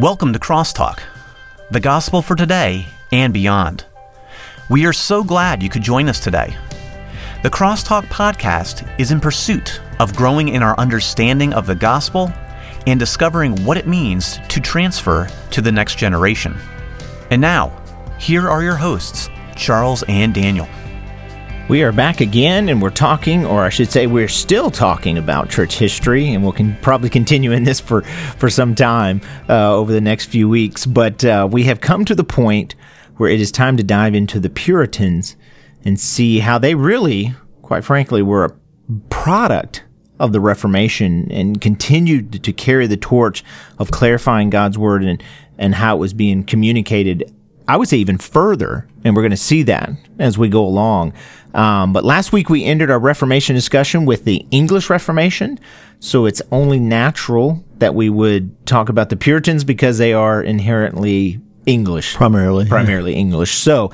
Welcome to Crosstalk, the gospel for today and beyond. We are so glad you could join us today. The Crosstalk podcast is in pursuit of growing in our understanding of the gospel and discovering what it means to transfer to the next generation. And now, here are your hosts, Charles and Daniel. We are back again, and we're talking, or I should say, we're still talking about church history, and we'll can probably continue in this for for some time uh, over the next few weeks. But uh, we have come to the point where it is time to dive into the Puritans and see how they really, quite frankly, were a product of the Reformation and continued to carry the torch of clarifying God's word and and how it was being communicated I would say even further, and we're going to see that as we go along. Um, but last week we ended our Reformation discussion with the English Reformation, so it's only natural that we would talk about the Puritans because they are inherently English, primarily, primarily English. So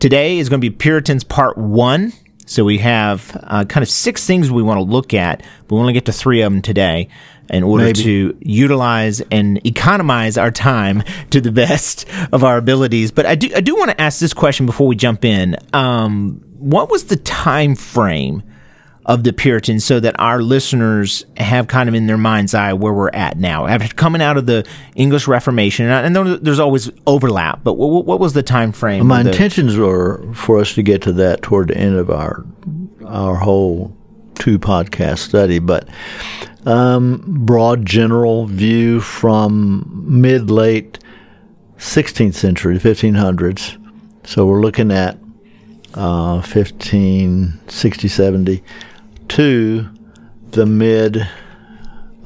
today is going to be Puritans Part One. So we have uh, kind of six things we want to look at, but we only get to three of them today in order Maybe. to utilize and economize our time to the best of our abilities. But I do I do want to ask this question before we jump in. Um, what was the time frame of the Puritans so that our listeners have kind of in their mind's eye where we're at now after coming out of the English Reformation and there's always overlap but what, what was the time frame my intentions were for us to get to that toward the end of our our whole two podcast study but um, broad general view from mid late 16th century, 1500s. So we're looking at uh, 1560, 70 to the mid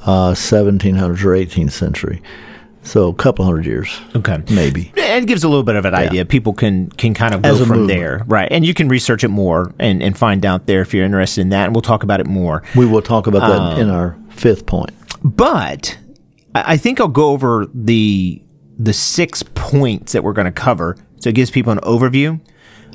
uh, 1700s or 18th century. So a couple hundred years. Okay. Maybe. It gives a little bit of an idea. People can can kind of go from movement. there. Right. And you can research it more and, and find out there if you're interested in that. And we'll talk about it more. We will talk about that um, in our fifth point. But I think I'll go over the the six points that we're going to cover. So it gives people an overview.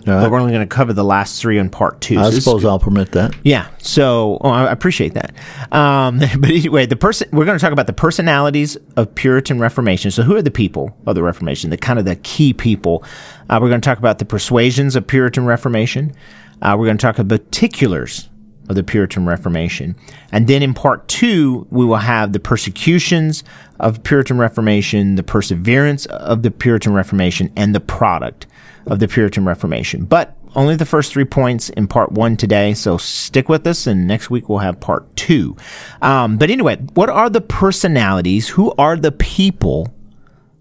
Right. But we're only going to cover the last three in part two. I so suppose I'll permit that. Yeah. So oh, I appreciate that. Um, but anyway, the person we're going to talk about the personalities of Puritan Reformation. So who are the people of the Reformation? The kind of the key people. Uh, we're going to talk about the persuasions of Puritan Reformation. Uh, we're going to talk about particulars of the Puritan Reformation. And then in part two, we will have the persecutions of Puritan Reformation, the perseverance of the Puritan Reformation, and the product of the Puritan Reformation. But only the first three points in part one today, so stick with us, and next week we'll have part two. Um, but anyway, what are the personalities? Who are the people,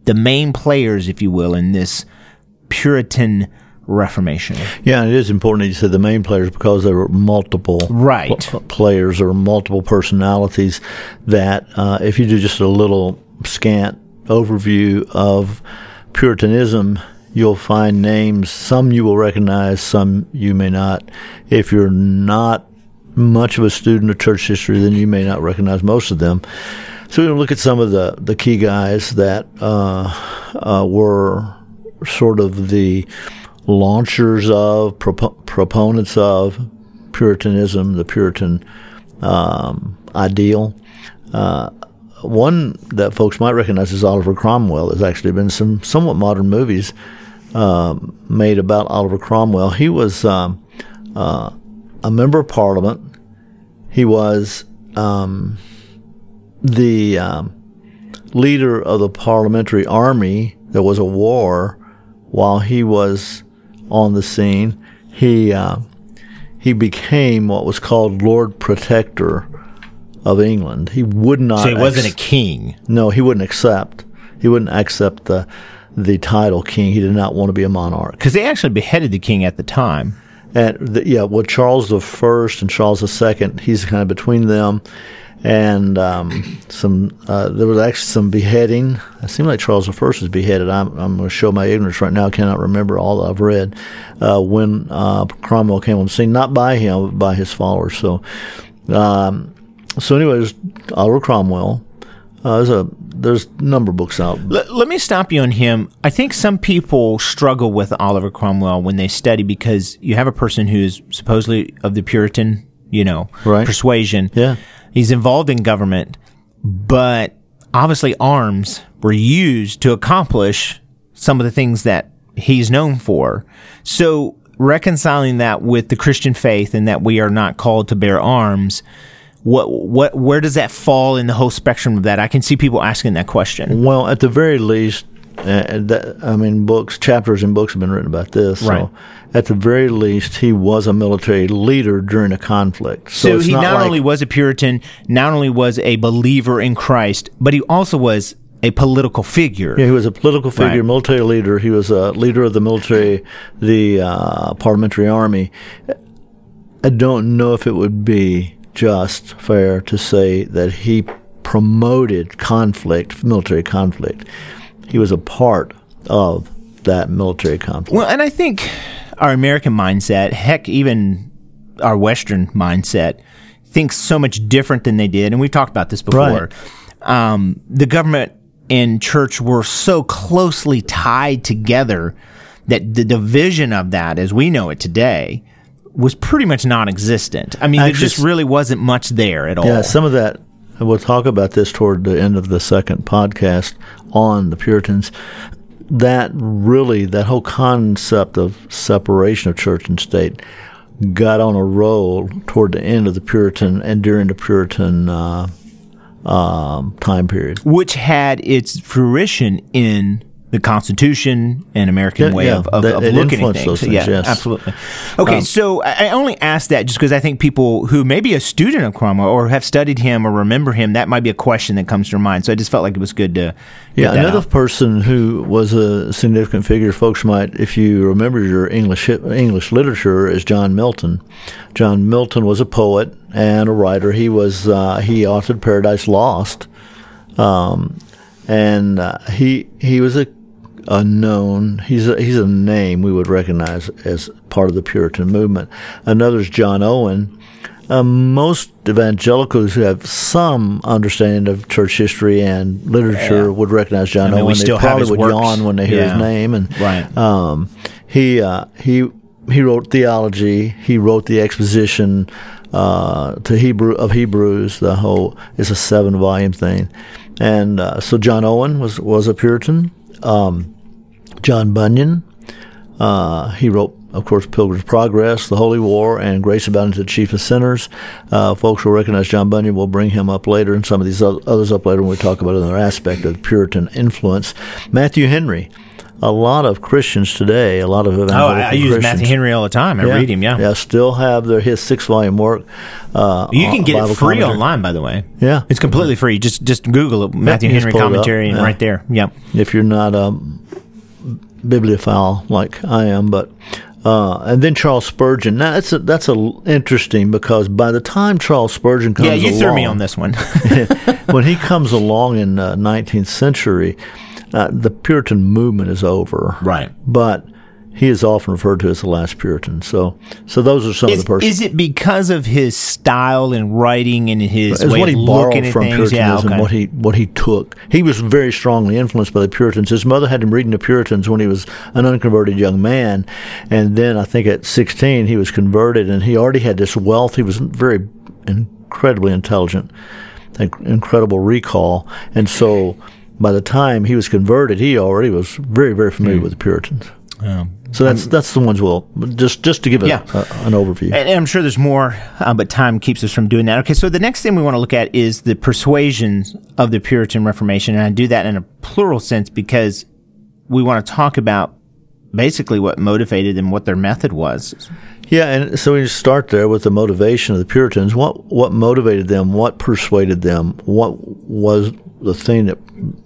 the main players, if you will, in this Puritan Reformation. Yeah, it is important that you said the main players because there were multiple right pl- players or multiple personalities. That uh, if you do just a little scant overview of Puritanism, you'll find names. Some you will recognize, some you may not. If you're not much of a student of church history, then you may not recognize most of them. So we'll look at some of the, the key guys that uh, uh, were sort of the launchers of, proponents of Puritanism, the Puritan um, ideal. Uh, one that folks might recognize is Oliver Cromwell. There's actually been some somewhat modern movies uh, made about Oliver Cromwell. He was um, uh, a member of Parliament. He was um, the um, leader of the parliamentary army. There was a war while he was on the scene, he uh, he became what was called Lord Protector of England. He would not. So he wasn't a king. No, he wouldn't accept. He wouldn't accept the the title king. He did not want to be a monarch because they actually beheaded the king at the time. And the, yeah, well, Charles the First and Charles the Second, he's kind of between them and um, some uh, there was actually some beheading. It seemed like Charles I was beheaded. I'm, I'm going to show my ignorance right now. I cannot remember all that I've read uh, when uh, Cromwell came on the scene, not by him, but by his followers. So, um, so anyways, Oliver Cromwell. Uh, there's a there's a number of books out. L- let me stop you on him. I think some people struggle with Oliver Cromwell when they study because you have a person who's supposedly of the Puritan, you know, right. persuasion. Yeah He's involved in government, but obviously arms were used to accomplish some of the things that he's known for. So reconciling that with the Christian faith and that we are not called to bear arms, what what where does that fall in the whole spectrum of that? I can see people asking that question. Well, at the very least, uh, that, I mean, books, chapters and books have been written about this. Right. So, at the very least, he was a military leader during a conflict. So, So, he not, like- only was a Puritan, not only was a believer in Christ, but he also was a political figure. Yeah, he was a political figure, Right. military leader. He was a leader of the military, the uh, parliamentary army. I don't know if it would be just fair to say that he promoted conflict, military conflict. He was a part of that military conflict. Well, and I think our American mindset, heck, even our Western mindset, thinks so much different than they did. And we've talked about this before. Um, the government and church were so closely tied together that the division of that, as we know it today, was pretty much non-existent. I mean, there just really wasn't much there at all. Yeah, some of that, and we'll talk about this toward the end of the second podcast on the Puritans. That really, that whole concept of separation of church and state got on a roll toward the end of the Puritan and during the Puritan uh, um, time period. which had its fruition in the Constitution and American Yeah, way yeah, of, of, of looking at things. things, yeah, yes. absolutely. Okay, Um, so I only asked that just because I think people who may be a student of Cromwell or have studied him or remember him, that might be a question that comes to mind. So I just felt like it was good to Yeah, another out. person who was a significant figure, folks might, if you remember your English English literature, is John Milton. John Milton was a poet and a writer. He was uh, he authored Paradise Lost, um, and uh, he he was a a known he's a, he's a name we would recognize as part of the Puritan movement. Another is John Owen. Um, most evangelicals who have some understanding of church history and literature Yeah. would recognize John I mean, we Owen. still they probably would works. yawn when they hear Yeah. his name. And Right. um, he uh, he he wrote theology. He wrote the exposition uh, to Hebrew of Hebrews. The whole it's a seven volume thing, and uh, so John Owen was was a Puritan. Um, John Bunyan. Uh, he wrote, of course, Pilgrim's Progress, The Holy War, and Grace Abounding to the Chief of Sinners. Uh, folks will recognize John Bunyan. We'll bring him up later, and some of these others up later when we talk about another aspect of Puritan influence. Matthew Henry. A lot of Christians today, a lot of Oh, evangelical I, I use Matthew Henry all the time. I read him. Yeah, yeah, still have their his six volume work. Uh, you can get Bible it free commentary. online, by the way. Yeah. it's completely free. Just just Google it, Matthew just Henry commentary, and yeah. right there. Yep. if you're not a bibliophile like I am, but uh, and then Charles Spurgeon. Now that's a, that's a interesting because by the time Charles Spurgeon comes, Yeah, you threw me along- on this one. when he comes along in uh, 19th century, uh, the Puritan movement is over. Right. But he is often referred to as the last Puritan. So so those are some Is, of the persons. is it because of his style and writing and his It's way what he borrowed from things? Puritanism, yeah, okay. what he what he took. He was very strongly influenced by the Puritans. His mother had him reading the Puritans when he was an unconverted young man, and then I think at sixteen he was converted, and he already had this wealth. He was very incredibly intelligent, incredible recall, and so by the time he was converted, he already was very very familiar Hmm. with the Puritans. So that's that's the ones we'll just just to give a, Yeah. a, an overview. And, and I'm sure there's more, uh, but time keeps us from doing that. Okay, so the next thing we want to look at is the persuasions of the Puritan Reformation, and I do that in a plural sense because we want to talk about basically what motivated them, what their method was. Yeah, and so we start there with the motivation of the Puritans. What what motivated them? What persuaded them? What was the thing that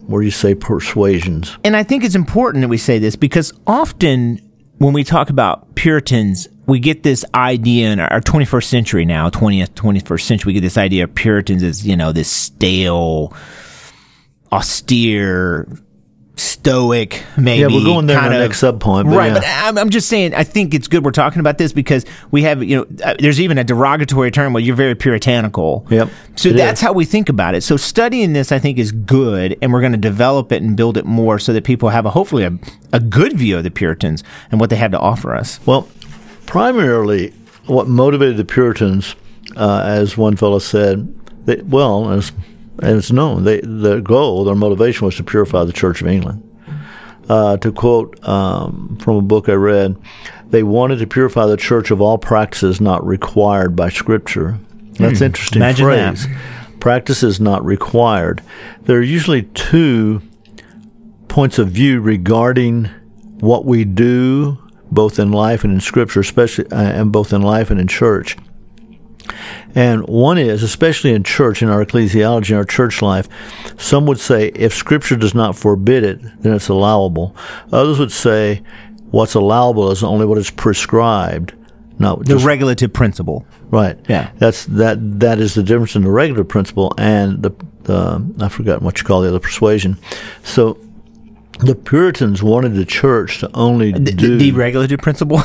where you say persuasions? And I think it's important that we say this because often when we talk about Puritans, we get this idea in our 21st century now, 20th, 21st century, we get this idea of Puritans as, you know, this stale, austere, stoic, maybe. Yeah, we're going there in kind of- next subpoint, but right, yeah. but I'm, I'm just saying, I think it's good we're talking about this because we have, you know, uh, there's even a derogatory term where you're very puritanical. Yep, So that's is. how we think about it. So studying this, I think, is good, and we're going to develop it and build it more so that people have a hopefully a, a good view of the Puritans and what they had to offer us. Well, primarily, what motivated the Puritans, uh, as one fellow said, they, well, as and it's known. They, their goal, their motivation was to purify the Church of England. Uh, to quote um, from a book I read, they wanted to purify the church of all practices not required by Scripture. That's an interesting Imagine phrase. Practices not required. There are usually two points of view regarding what we do, both in life and in Scripture, especially uh, and both in life and in church. And one is, especially in church, in our ecclesiology, in our church life, some would say if Scripture does not forbid it, then it's allowable. Others would say what's allowable is only what is prescribed, not The just regulative principle. right. Yeah. that's that. That is the difference in the regulative principle and the the I forgot what you call the other persuasion. So. The Puritans wanted the church to only The, do. the regulative principle?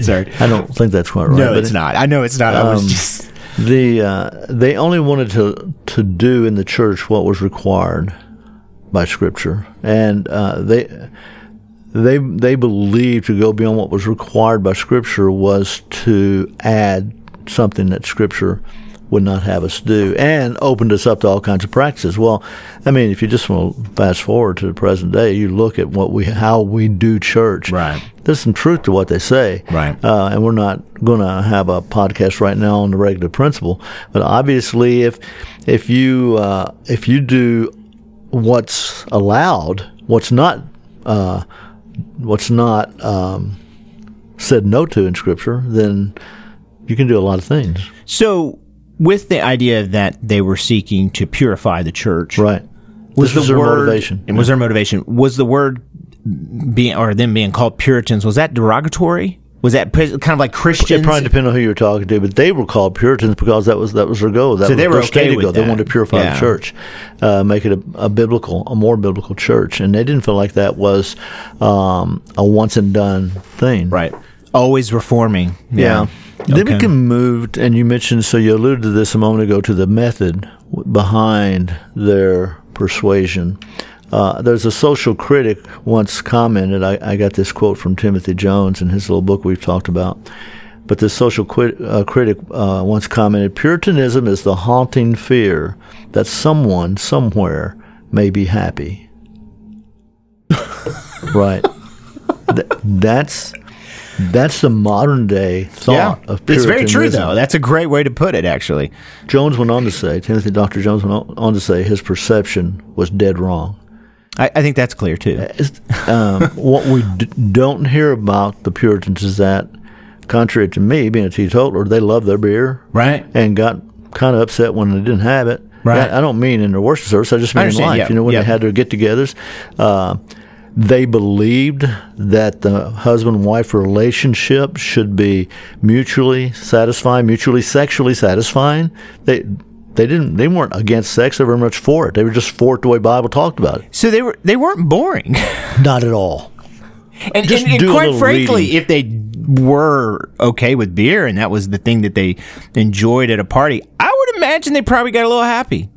Sorry. I don't think that's quite right. No, it's it- not. I know it's not. I was Um, just. the uh, they only wanted to to do in the church what was required by Scripture, and uh, they they they believed to go beyond what was required by Scripture was to add something that Scripture would not have us do, and opened us up to all kinds of practices. Well, I mean, if you just want to fast forward to the present day, you look at what we how we do church. Right. There's some truth to what they say. Right. Uh, and we're not going to have a podcast right now on the regular principle, but obviously, if if you uh, if you do what's allowed, what's not uh, what's not um, said no to in Scripture, then you can do a lot of things. So, with the idea that they were seeking to purify the church, Right. was this the their word motivation. And was their motivation? Was the word being or them being called Puritans? Was that derogatory? Was that kind of like Christians? It probably depended on who you were talking to, but they were called Puritans because that was that was their goal. That So was they were their okay with goal. They wanted to purify Yeah. the church, uh, make it a, a biblical, a more biblical church, and they didn't feel like that was um, a once and done thing. right. Always reforming. Yeah. Then we Okay. can move, and you mentioned, so you alluded to this a moment ago, to the method behind their persuasion. Uh, there's a social critic once commented, I, I got this quote from Timothy Jones in his little book we've talked about. But this social uh, critic uh, once commented Puritanism is the haunting fear that someone, somewhere, may be happy. right. Th- that's that's the modern day thought of Puritanism. it's very true though. That's a great way to put it. Actually, Jones went on to say, Timothy Dr. Jones went on- to say, his perception was dead wrong. I, I think that's clear too. Um, what we d- don't hear about the Puritans is that, contrary to me being a teetotaler, they love their beer Right. and got kind of upset when they didn't have it. Right. I, I don't mean in their worship service. I just I mean in life. yeah, You know, when yeah. they had their get-togethers, uh, they believed that the husband-wife relationship should be mutually satisfying, mutually sexually satisfying. They they didn't they weren't against sex. They were very much for it. They were just for it the way Bible talked about it. So they were they weren't boring. Not at all. And, Just and- and do a quite little frankly, reading. if they were okay with beer and that was the thing that they enjoyed at a party, I would imagine they probably got a little happy.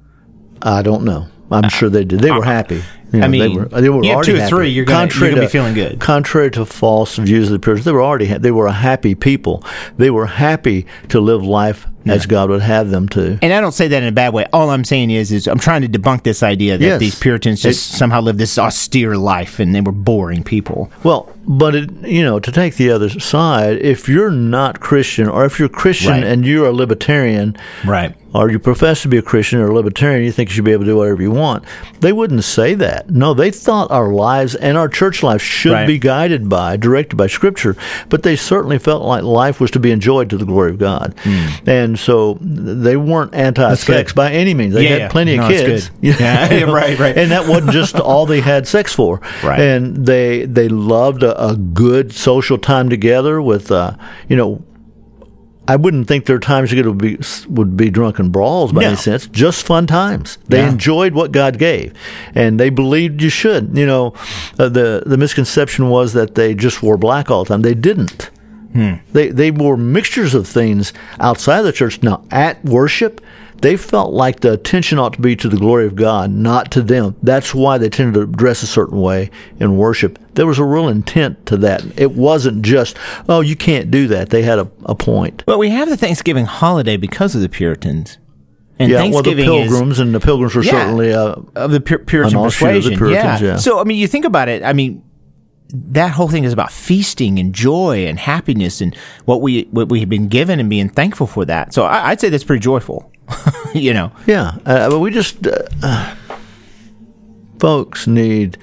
I don't know. I'm sure they did. They were uh, happy. You Uh, I know, they mean, were, they were you have two or happy. three, you're you're gonna be feeling good. Contrary to false views of the Puritans, they were already ha- they were a happy people. They were happy to live life as God would have them to. And I don't say that in a bad way. All I'm saying is, is I'm trying to debunk this idea that Yes. these Puritans just somehow lived this austere life and they were boring people. Well, but it, you know, to take the other side, if you're not Christian, or if you're Christian Right. and you're a libertarian, Right. or you profess to be a Christian or a libertarian, you think you should be able to do whatever you want. They wouldn't say that. No, they thought our lives and our church life should Right. be guided by, directed by Scripture, but they certainly felt like life was to be enjoyed to the glory of God. And so they weren't anti-sex Hmm. by any means. They Yeah, had yeah. plenty No, of kids. yeah, right, right. And that wasn't just all they had sex for. Right. And they they loved a, a good social time together with, uh, you know, I wouldn't think their times would be would be drunken brawls by No. any sense. Just fun times. They Yeah. enjoyed what God gave, and they believed you should. You know, uh, the the misconception was that they just wore black all the time. They didn't. Hmm. They they wore mixtures of things outside the church. Now at worship, they felt like the attention ought to be to the glory of God, not to them. That's why they tended to dress a certain way in worship. There was a real intent to that. It wasn't just, oh, you can't do that. They had a, a point. But we have the Thanksgiving holiday because of the Puritans. And yeah, well, the Thanksgiving is pilgrims and the pilgrims were Yeah. certainly uh, of the Pur- Puritan An offshoot of the persuasion. Puritans, yeah. So I mean, you think about it. I mean, that whole thing is about feasting and joy and happiness and what we what we have been given and being thankful for that. So I, I'd say that's pretty joyful. you know, Yeah, uh, but we just uh, folks need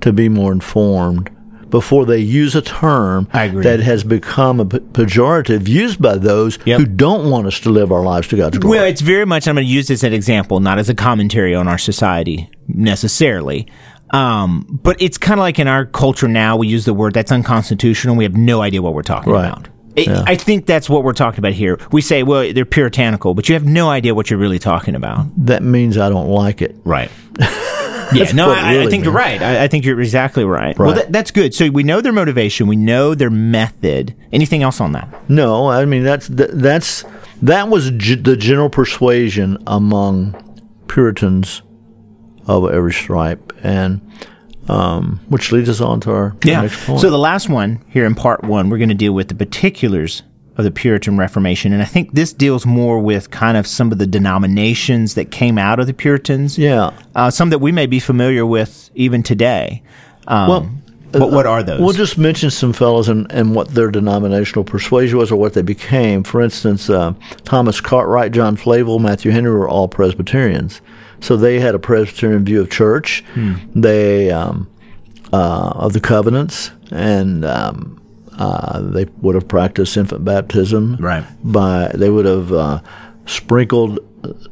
to be more informed before they use a term that has become a pejorative used by those Yep. who don't want us to live our lives to God's glory. Well, it's very much. I'm going to use this as an example, not as a commentary on our society necessarily. Um, but it's kind of like in our culture now, we use the word that's unconstitutional. We have no idea what we're talking Right. about. It, I think that's what we're talking about here. We say, well, they're puritanical, but you have no idea what you're really talking about. that means I don't like it. Right. yeah, no, I, I really think you're right. I, I think you're exactly right. Well, that, that's good. So we know their motivation, we know their method. Anything else on that? No, I mean that's th- that's that was g- the general persuasion among Puritans of every stripe, and um, which leads us on to our, our next point. So the last one here in part one, we're going to deal with the particulars of the Puritan Reformation, and I think this deals more with kind of some of the denominations that came out of the Puritans. yeah, uh, some that we may be familiar with even today. Um, Well, what, what are those? We'll just mention some fellows and, and what their denominational persuasion was or what they became. For instance, uh, Thomas Cartwright, John Flavel, Matthew Henry were all Presbyterians. So they had a Presbyterian view of church. They um, uh, of the covenants, and um, uh, they would have practiced infant baptism. Right. By they would have uh, sprinkled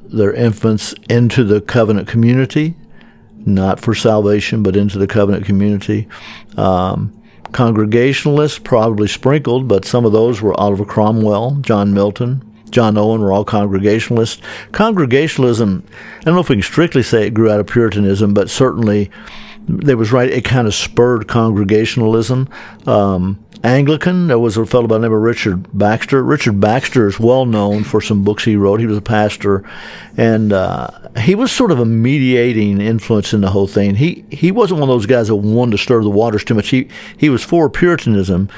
their infants into the covenant community not for salvation, but into the covenant community. Um, Congregationalists probably sprinkled, but some of those were Oliver Cromwell, John Milton, John Owen were all Congregationalists. Congregationalism, I don't know if we can strictly say it grew out of Puritanism, but certainly there was right. It kind of spurred Congregationalism. Um, Anglican, there was a fellow by the name of Richard Baxter. Richard Baxter is well known for some books he wrote. He was a pastor, and uh, he was sort of a mediating influence in the whole thing. He he wasn't one of those guys that wanted to stir the waters too much. He he was for Puritanism,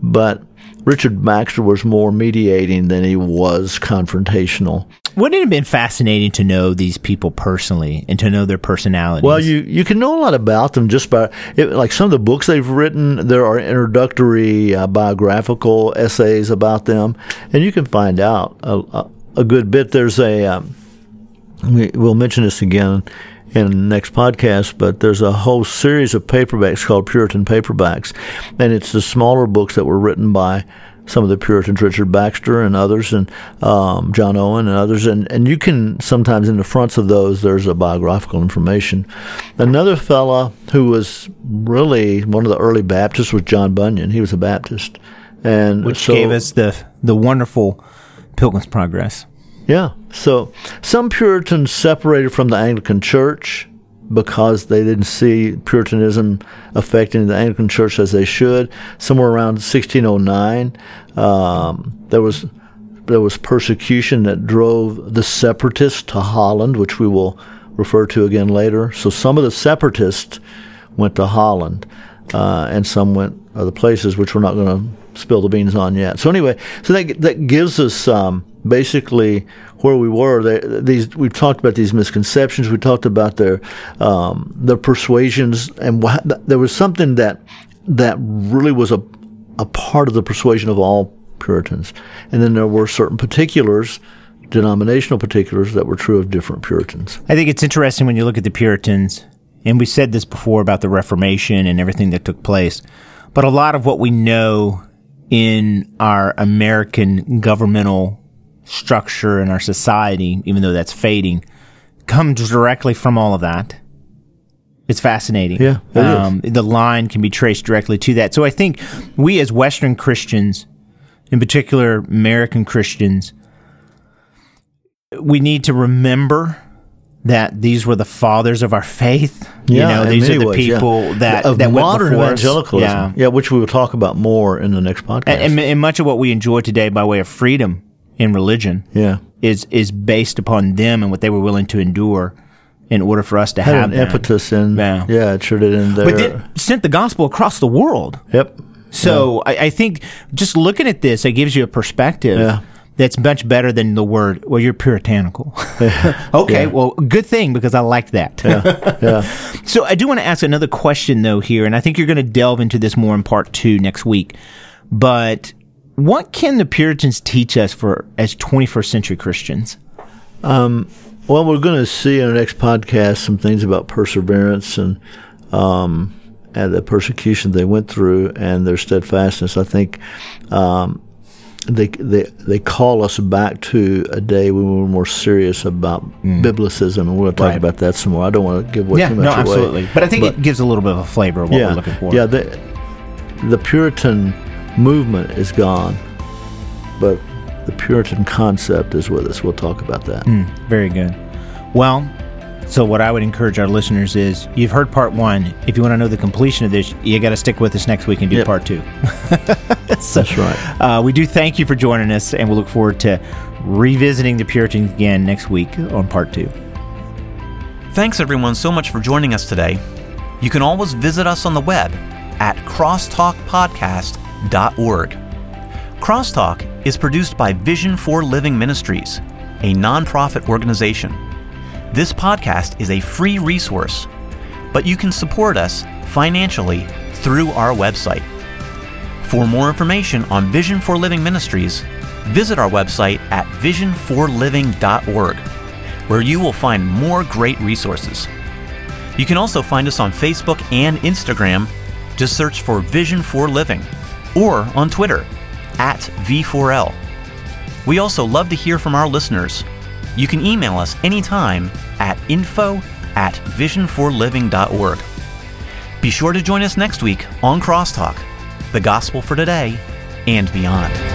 but Richard Baxter was more mediating than he was confrontational. Wouldn't it have been fascinating to know these people personally and to know their personalities? Well, you, you can know a lot about them just by it, like some of the books they've written. There are introductory uh, biographical essays about them, and you can find out a, a, a good bit. There's a um, we, we'll mention this again in the next podcast, but there's a whole series of paperbacks called Puritan paperbacks, and it's the smaller books that were written by some of the Puritans, Richard Baxter and others, and um, John Owen and others, and, and you can sometimes in the fronts of those there's a biographical information. Another fella who was really one of the early Baptists was John Bunyan. He was a Baptist, and which so- gave us the the wonderful Pilgrim's Progress. Yeah. So some Puritans separated from the Anglican Church because they didn't see Puritanism affecting the Anglican Church as they should. Somewhere around 1609, um, there was there was persecution that drove the separatists to Holland, which we will refer to again later. So some of the separatists went to Holland, uh, and some went other places, which we're not going to spill the beans on yet. So anyway, so that that gives us um, basically where we were. They, these we've talked about these misconceptions. We talked about their um, their persuasions, and wha- there was something that that really was a a part of the persuasion of all Puritans, and then there were certain particulars. Denominational particulars that were true of different Puritans. I think it's interesting when you look at the Puritans, and we said this before about the Reformation and everything that took place, but a lot of what we know in our American governmental structure in our society, even though that's fading, comes directly from all of that. It's fascinating. Yeah, um, The line can be traced directly to that. So I think we as Western Christians, in particular American Christians, we need to remember that these were the fathers of our faith. you know, these are the ways, yeah. people that of that modern evangelicalism. Yeah. which we will talk about more in the next podcast. And, and, and much of what we enjoy today by way of freedom in religion yeah, is is based upon them and what they were willing to endure in order for us to had have an that. impetus in. Yeah. Yeah, it sure did in there. But then sent the gospel across the world. yep. So I, I think just looking at this, it gives you a perspective Yeah. that's much better than the word, well, you're puritanical. okay, Yeah. well, good thing because I liked that. yeah. So I do want to ask another question though here, and I think you're going to delve into this more in part two next week. But what can the Puritans teach us for as 21st century Christians? Well, we're going to see in our next podcast some things about perseverance and um, and the persecution they went through and their steadfastness. I think um, they they they call us back to a day when we were more serious about biblicism, and we're going to talk Right. about that some more. I don't want to give away yeah, too much no, away. absolutely. But I think it gives a little bit of a flavor of what yeah, we're looking for. yeah. The, the Puritan movement is gone, but the Puritan concept is with us. We'll talk about that. Hmm. Very good. Well, so what I would encourage our listeners is you've heard part one. If you want to know the completion of this, you got to stick with us next week and do Yep. part two. So, That's right. Uh, we do thank you for joining us, and we look forward to revisiting the Puritans again next week on part two. Thanks everyone so much for joining us today. You can always visit us on the web at crosstalkpodcast.org. Crosstalk is produced by Vision for Living Ministries, a nonprofit organization. This podcast is a free resource, but you can support us financially through our website. For more information on Vision for Living Ministries, visit our website at visionforliving.org, where you will find more great resources. You can also find us on Facebook and Instagram. Just search for Vision for Living, or on Twitter at V4L. We also love to hear from our listeners. You can email us anytime at info at visionforliving.org. Be sure to join us next week on Crosstalk, the gospel for today and beyond.